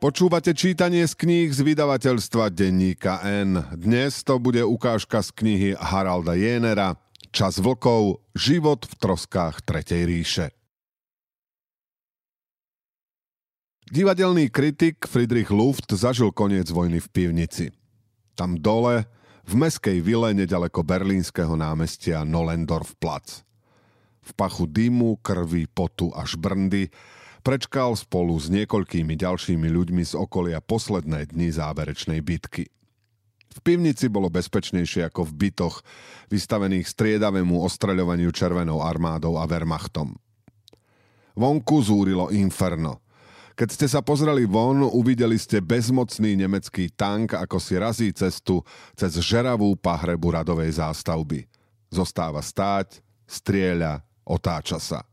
Počúvate čítanie z kníh z vydavateľstva Denníka N. Dnes to bude ukážka z knihy Haralda Jénera Čas vlkov, život v troskách Tretej ríše. Divadelný kritik Friedrich Luft zažil koniec vojny v pivnici. Tam dole, v meskej vile nedaleko berlínskeho námestia Nolendorf Platz. V pachu dymu, krvi, potu a šbrndy prečkal spolu s niekoľkými ďalšími ľuďmi z okolia posledné dni záverečnej bitky. V pivnici bolo bezpečnejšie ako v bytoch, vystavených striedavému ostreľovaniu Červenou armádou a Wehrmachtom. Vonku zúrilo inferno. Keď ste sa pozreli von, uvideli ste bezmocný nemecký tank, ako si razí cestu cez žeravú pahrebu radovej zástavby. Zostáva stáť, strieľa, otáča sa.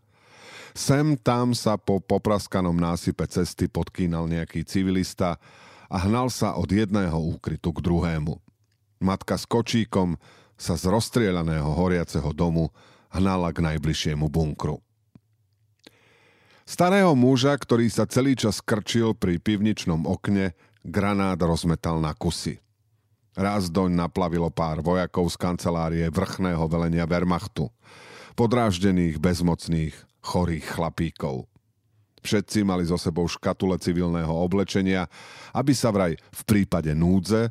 Sem tam sa po popraskanom násype cesty podkýnal nejaký civilista a hnal sa od jedného úkrytu k druhému. Matka s kočíkom sa z rozstrieľaného horiaceho domu hnala k najbližšiemu bunkru. Starého muža, ktorý sa celý čas krčil pri pivničnom okne, granát rozmetal na kusy. Raz doň naplavilo pár vojakov z kancelárie vrchného velenia Wehrmachtu. Podráždených, bezmocných, chorých chlapíkov. Všetci mali so sebou škatule civilného oblečenia, aby sa vraj v prípade núdze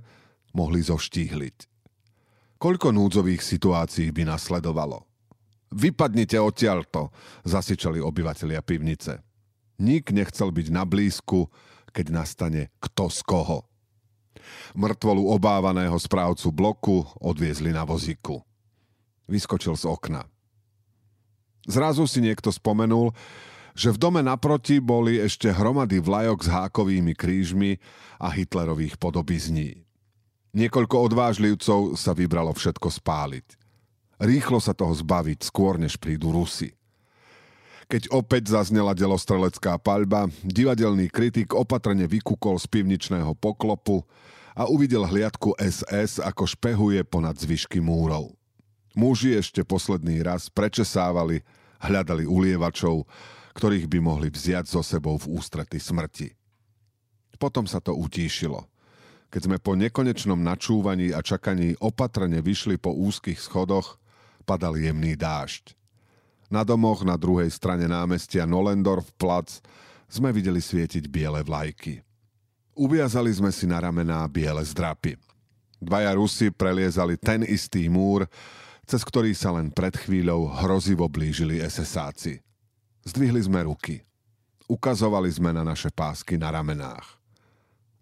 mohli zoštíhliť. Koľko núdzových situácií by nasledovalo? Vypadnite odtiaľto, zasičali obyvatelia pivnice. Nik nechcel byť na blízku, keď nastane kto z koho. Mrtvolu obávaného správcu bloku odviezli na vozíku. Vyskočil z okna. Zrazu si niekto spomenul, že v dome naproti boli ešte hromady vlajok s hákovými krížmi a Hitlerových podobizní. Niekoľko odvážlivcov sa vybralo všetko spáliť. Rýchlo sa toho zbaviť, skôr než prídu Rusy. Keď opäť zaznela delostrelecká paľba, divadelný kritik opatrne vykúkol z pivničného poklopu a uvidel hliadku SS, ako špehuje ponad zvyšky múrov. Muži ešte posledný raz prečesávali hľadali ulievačov, ktorých by mohli vziať so sebou v ústrety smrti. Potom sa to utíšilo. Keď sme po nekonečnom načúvaní a čakaní opatrne vyšli po úzkých schodoch, padal jemný dážď. Na domoch na druhej strane námestia Nolendorf plac sme videli svietiť biele vlajky. Uviazali sme si na ramená biele zdrapy. Dvaja Rusi preliezali ten istý múr, cez ktorý sa len pred chvíľou hrozivo blížili SSáci. Zdvihli sme ruky. Ukazovali sme na naše pásky na ramenách.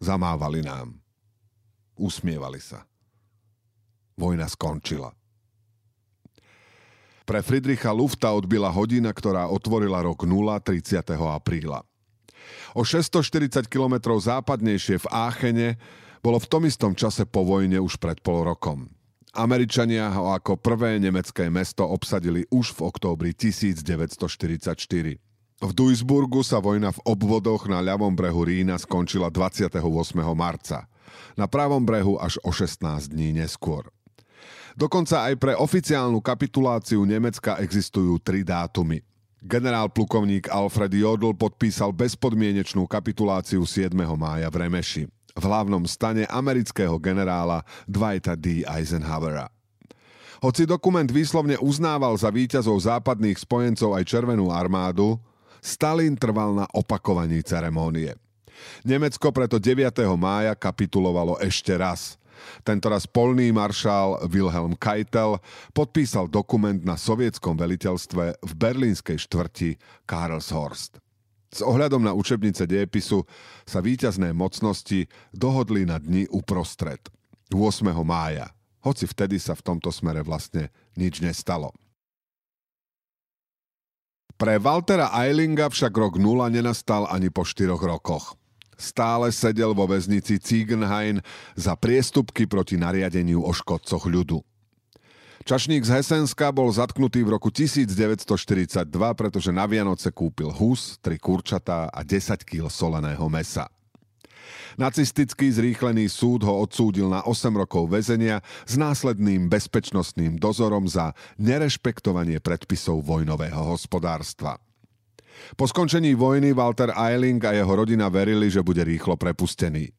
Zamávali nám. Usmievali sa. Vojna skončila. Pre Friedricha Lufta odbila hodina, ktorá otvorila rok 0 30. apríla. O 640 km západnejšie v Áchene bolo v tom istom čase po vojne už pred pol rokom. Američania ho ako prvé nemecké mesto obsadili už v októbri 1944. V Duisburgu sa vojna v obvodoch na ľavom brehu Rína skončila 28. marca. Na pravom brehu až o 16 dní neskôr. Dokonca aj pre oficiálnu kapituláciu Nemecka existujú tri dátumy. Generál plukovník Alfred Jodl podpísal bezpodmienečnú kapituláciu 7. mája v Remeši v hlavnom stane amerického generála Dwighta D. Eisenhowera. Hoci dokument výslovne uznával za víťazov západných spojencov aj Červenú armádu, Stalin trval na opakovaní ceremónie. Nemecko preto 9. mája kapitulovalo ešte raz. Tentoraz polný maršál Wilhelm Keitel podpísal dokument na sovietskom veliteľstve v berlínskej štvrti Karlshorst. S ohľadom na učebnice dejepisu sa víťazné mocnosti dohodli na dni uprostred, 8. mája, hoci vtedy sa v tomto smere vlastne nič nestalo. Pre Waltera Eilinga však rok 0 nenastal ani po 4 rokoch. Stále sedel vo väznici Ziegenhain za priestupky proti nariadeniu o škodcoch ľudu. Čašník z Hesenska bol zatknutý v roku 1942, pretože na Vianoce kúpil hus, tri kurčatá a 10 kg soleného mesa. Nacistický zrýchlený súd ho odsúdil na 8 rokov väzenia s následným bezpečnostným dozorom za nerešpektovanie predpisov vojnového hospodárstva. Po skončení vojny Walter Eiling a jeho rodina verili, že bude rýchlo prepustený.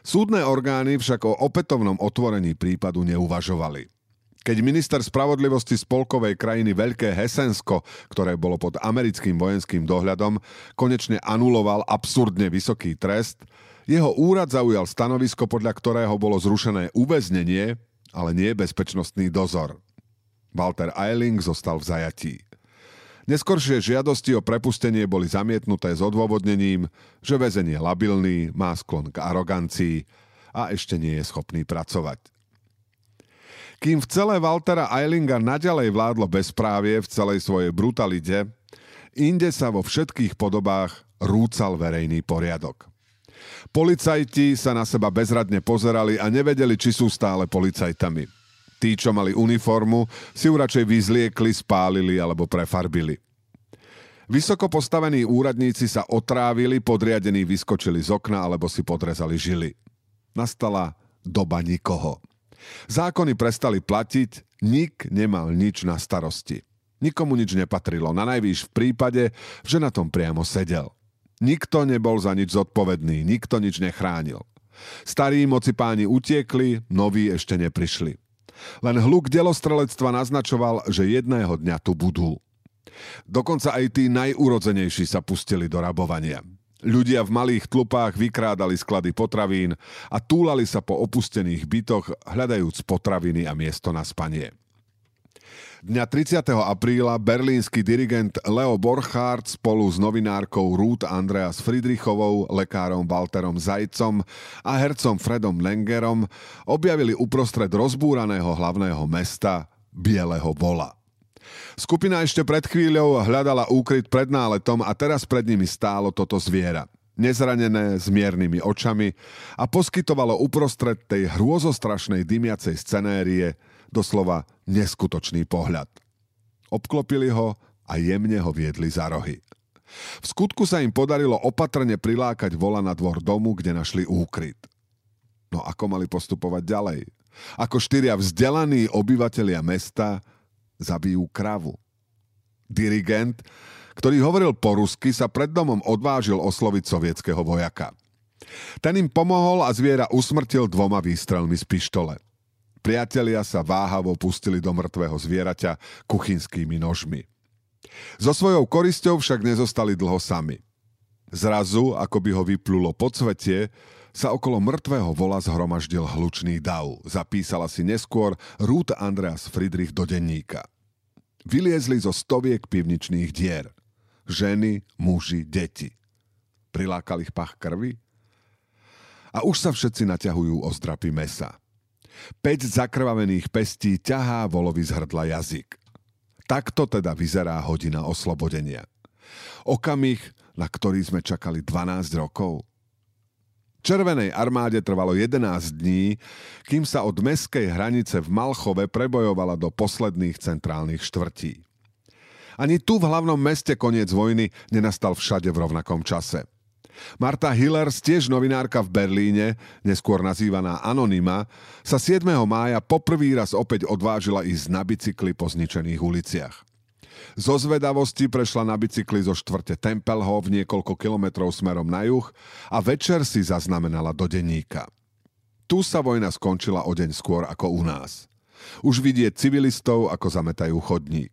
Súdne orgány však o opätovnom otvorení prípadu neuvažovali. Keď minister spravodlivosti spolkovej krajiny Veľké Hesensko, ktoré bolo pod americkým vojenským dohľadom, konečne anuloval absurdne vysoký trest, jeho úrad zaujal stanovisko, podľa ktorého bolo zrušené uväznenie, ale nie bezpečnostný dozor. Walter Eiling zostal v zajatí. Neskoršie žiadosti o prepustenie boli zamietnuté s odôvodnením, že väzen je labilný, má sklon k arogancii a ešte nie je schopný pracovať. Kým v celé Waltera Eilinga naďalej vládlo bezprávie v celej svojej brutalite, inde sa vo všetkých podobách rúcal verejný poriadok. Policajti sa na seba bezradne pozerali a nevedeli, či sú stále policajtami. Tí, čo mali uniformu, si ju radšej vyzliekli, spálili alebo prefarbili. Vysoko postavení úradníci sa otrávili, podriadení vyskočili z okna alebo si podrezali žily. Nastala doba nikoho. Zákony prestali platiť, nik nemal nič na starosti. Nikomu nič nepatrilo, na najvýš v prípade, že na tom priamo sedel. Nikto nebol za nič zodpovedný, nikto nič nechránil. Starí moci páni utiekli, noví ešte neprišli. Len hluk delostrelectva naznačoval, že jedného dňa tu budú. Dokonca aj tí najúrodzenejší sa pustili do rabovania. Ľudia v malých tlupách vykrádali sklady potravín a túlali sa po opustených bytoch, hľadajúc potraviny a miesto na spanie. Dňa 30. apríla berlínsky dirigent Leo Borchardt spolu s novinárkou Ruth Andreas Friedrichovou, lekárom Walterom Zajcom a hercom Fredom Lengerom objavili uprostred rozbúraného hlavného mesta Bieleho vola. Skupina ešte pred chvíľou hľadala úkryt pred náletom a teraz pred nimi stálo toto zviera. Nezranené, s miernymi očami a poskytovalo uprostred tej hrôzostrašnej dymiacej scenérie doslova neskutočný pohľad. Obklopili ho a jemne ho viedli za rohy. V skutku sa im podarilo opatrne prilákať vola na dvor domu, kde našli úkryt. No ako mali postupovať ďalej? Ako štyria vzdelaní obyvatelia mesta zabijú kravu. Dirigent, ktorý hovoril po rusky, sa pred domom odvážil osloviť sovietského vojaka. Ten im pomohol a zviera usmrtil dvoma výstrelmi z pištole. Priatelia sa váhavo pustili do mŕtvého zvieraťa kuchynskými nožmi. So svojou korisťou však nezostali dlho sami. Zrazu, ako by ho vyplulo podsvetie, sa okolo mŕtvého vola zhromaždil hlučný dav. Zapísala si neskôr Ruth Andreas Friedrich do denníka. Vyliezli zo stoviek pivničných dier. Ženy, muži, deti. Prilákal ich pach krvi? A už sa všetci naťahujú o zdrapy mesa. Peť zakrvavených pestí ťahá volovi z hrdla jazyk. Takto teda vyzerá hodina oslobodenia. Okamih, na ktorý sme čakali 12 rokov – Červenej armáde trvalo 11 dní, kým sa od meskej hranice v Malchove prebojovala do posledných centrálnych štvrtí. Ani tu v hlavnom meste koniec vojny nenastal všade v rovnakom čase. Marta Hillers, tiež novinárka v Berlíne, neskôr nazývaná Anonyma, sa 7. mája poprvý raz opäť odvážila ísť na bicykli po zničených uliciach. Zo zvedavosti prešla na bicykli zo štvrte Tempelhof niekoľko kilometrov smerom na juh a večer si zaznamenala do denníka. Tu sa vojna skončila o deň skôr ako u nás. Už vidieť civilistov, ako zametajú chodník.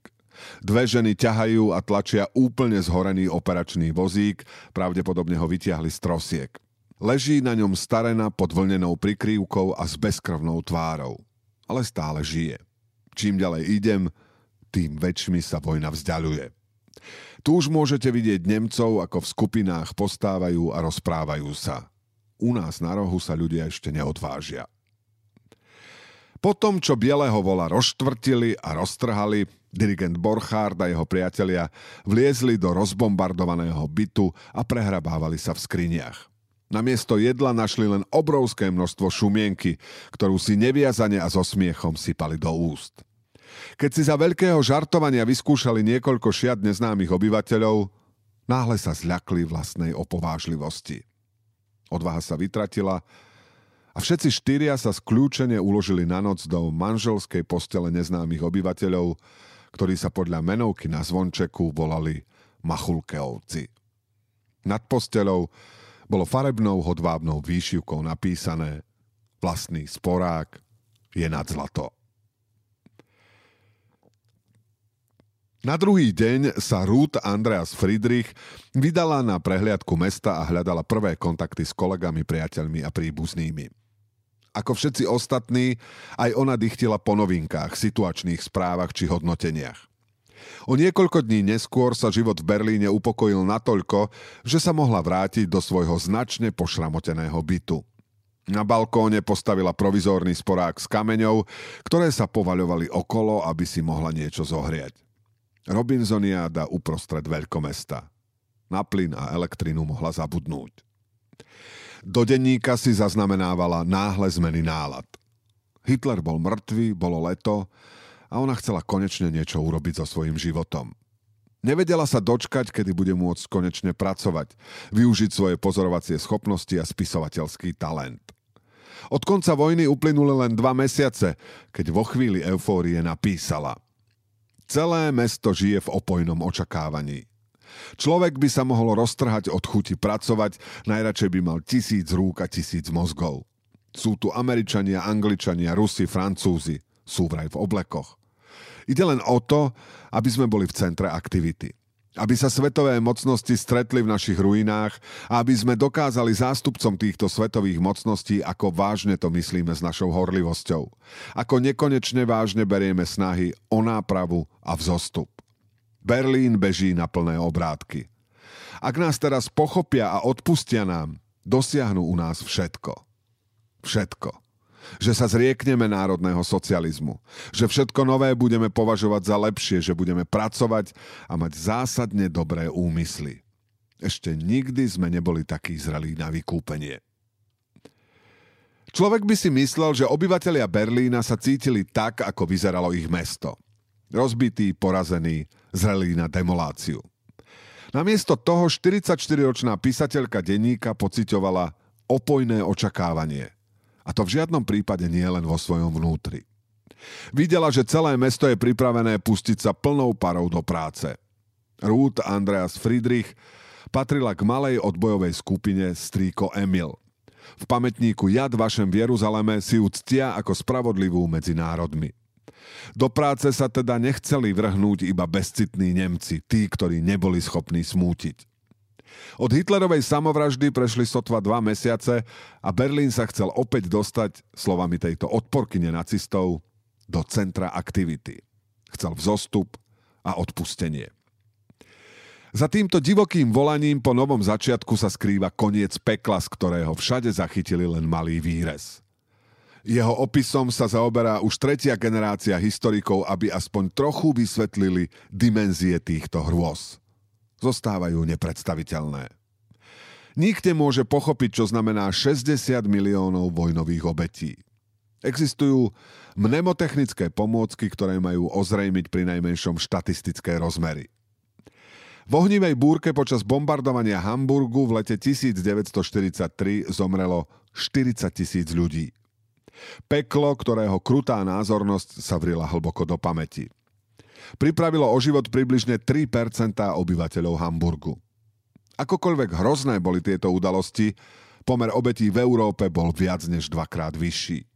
Dve ženy ťahajú a tlačia úplne zhorený operačný vozík, pravdepodobne ho vytiahli z trosiek. Leží na ňom starena pod vlnenou prikrývkou a s bezkrvnou tvárou. Ale stále žije. Čím ďalej idem, tým väčšmi sa vojna vzdialuje. Tu už môžete vidieť Nemcov, ako v skupinách postávajú a rozprávajú sa. U nás na rohu sa ľudia ešte neodvážia. Potom, čo Bieleho vola rozštvrtili a roztrhali, dirigent Borchardt a jeho priatelia vliezli do rozbombardovaného bytu a prehrabávali sa v skriniach. Namiesto jedla našli len obrovské množstvo šumienky, ktorú si neviazane a so smiechom sypali do úst. Keď si za veľkého žartovania vyskúšali niekoľko šiat neznámych obyvateľov, náhle sa zľakli vlastnej opovážlivosti. Odvaha sa vytratila a všetci štyria sa skľúčene uložili na noc do manželskej postele neznámych obyvateľov, ktorí sa podľa menovky na zvončeku volali Machulkeovci. Nad posteľou bolo farebnou hodvábnou výšivkou napísané Vlastný sporák je nad zlato. Na druhý deň sa Ruth Andreas Friedrich vydala na prehliadku mesta a hľadala prvé kontakty s kolegami, priateľmi a príbuznými. Ako všetci ostatní, aj ona dychtila po novinkách, situačných správach či hodnoteniach. O niekoľko dní neskôr sa život v Berlíne upokojil natoľko, že sa mohla vrátiť do svojho značne pošramoteného bytu. Na balkóne postavila provizórny sporák s kameňou, ktoré sa povaľovali okolo, aby si mohla niečo zohriať. Robinsoniáda uprostred veľkomesta. Na plyn a elektrinu mohla zabudnúť. Do denníka si zaznamenávala náhle zmeny nálad. Hitler bol mŕtvý, bolo leto a ona chcela konečne niečo urobiť so svojím životom. Nevedela sa dočkať, kedy bude môcť konečne pracovať, využiť svoje pozorovacie schopnosti a spisovateľský talent. Od konca vojny uplynuli len dva mesiace, keď vo chvíli eufórie napísala – Celé mesto žije v opojnom očakávaní. Človek by sa mohol roztrhať od chuti pracovať, najradšej by mal tisíc rúk a tisíc mozgov. Sú tu Američania, Angličania, Rusi, Francúzi. Sú vraj v oblekoch. Ide len o to, aby sme boli v centre aktivity aby sa svetové mocnosti stretli v našich ruinách a aby sme dokázali zástupcom týchto svetových mocností, ako vážne to myslíme s našou horlivosťou. Ako nekonečne vážne berieme snahy o nápravu a vzostup. Berlín beží na plné obrátky. Ak nás teraz pochopia a odpustia nám, dosiahnu u nás všetko. Všetko že sa zriekneme národného socializmu, že všetko nové budeme považovať za lepšie, že budeme pracovať a mať zásadne dobré úmysly. Ešte nikdy sme neboli takí zrelí na vykúpenie. Človek by si myslel, že obyvatelia Berlína sa cítili tak, ako vyzeralo ich mesto. Rozbitý, porazený, zrelý na demoláciu. Namiesto toho 44-ročná písateľka denníka pocitovala opojné očakávanie – a to v žiadnom prípade nie len vo svojom vnútri. Videla, že celé mesto je pripravené pustiť sa plnou parou do práce. Ruth Andreas Friedrich patrila k malej odbojovej skupine Strýko Emil. V pamätníku Jad vašem v Jeruzaleme si ju ctia ako spravodlivú medzi národmi. Do práce sa teda nechceli vrhnúť iba bezcitní Nemci, tí, ktorí neboli schopní smútiť. Od Hitlerovej samovraždy prešli sotva dva mesiace a Berlín sa chcel opäť dostať, slovami tejto odporkyne nacistov, do centra aktivity. Chcel vzostup a odpustenie. Za týmto divokým volaním po novom začiatku sa skrýva koniec pekla, z ktorého všade zachytili len malý výrez. Jeho opisom sa zaoberá už tretia generácia historikov, aby aspoň trochu vysvetlili dimenzie týchto hrôz zostávajú nepredstaviteľné. Nikde môže pochopiť, čo znamená 60 miliónov vojnových obetí. Existujú mnemotechnické pomôcky, ktoré majú ozrejmiť pri najmenšom štatistické rozmery. V ohnivej búrke počas bombardovania Hamburgu v lete 1943 zomrelo 40 tisíc ľudí. Peklo, ktorého krutá názornosť sa vrila hlboko do pamäti pripravilo o život približne 3% obyvateľov Hamburgu. Akokoľvek hrozné boli tieto udalosti, pomer obetí v Európe bol viac než dvakrát vyšší.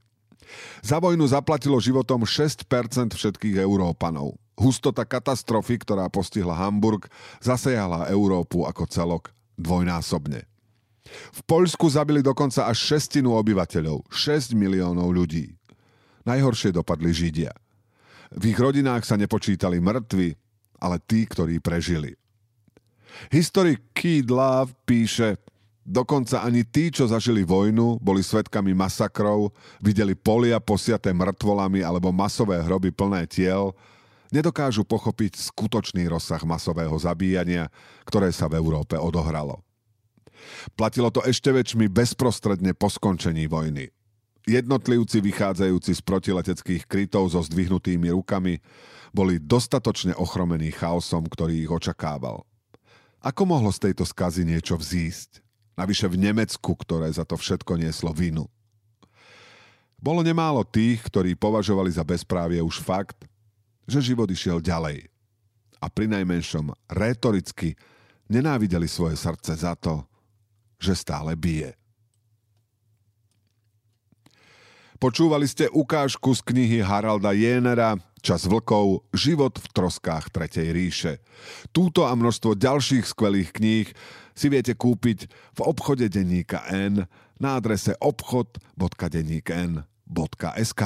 Za vojnu zaplatilo životom 6% všetkých Európanov. Hustota katastrofy, ktorá postihla Hamburg, zasejala Európu ako celok dvojnásobne. V Poľsku zabili dokonca až šestinu obyvateľov, 6 miliónov ľudí. Najhoršie dopadli Židia. V ich rodinách sa nepočítali mŕtvi, ale tí, ktorí prežili. Historik Keith Love píše, dokonca ani tí, čo zažili vojnu, boli svetkami masakrov, videli polia posiaté mŕtvolami alebo masové hroby plné tiel, nedokážu pochopiť skutočný rozsah masového zabíjania, ktoré sa v Európe odohralo. Platilo to ešte väčšmi bezprostredne po skončení vojny. Jednotlivci vychádzajúci z protileteckých krytov so zdvihnutými rukami boli dostatočne ochromení chaosom, ktorý ich očakával. Ako mohlo z tejto skazy niečo vzísť? Navyše v Nemecku, ktoré za to všetko nieslo vinu. Bolo nemálo tých, ktorí považovali za bezprávie už fakt, že život išiel ďalej. a pri najmenšom rétoricky nenávideli svoje srdce za to, že stále bije. Počúvali ste ukážku z knihy Haralda Jénera Čas vlkov, život v troskách Tretej ríše. Túto a množstvo ďalších skvelých kníh si viete kúpiť v obchode denníka N na adrese obchod.denníkn.sk.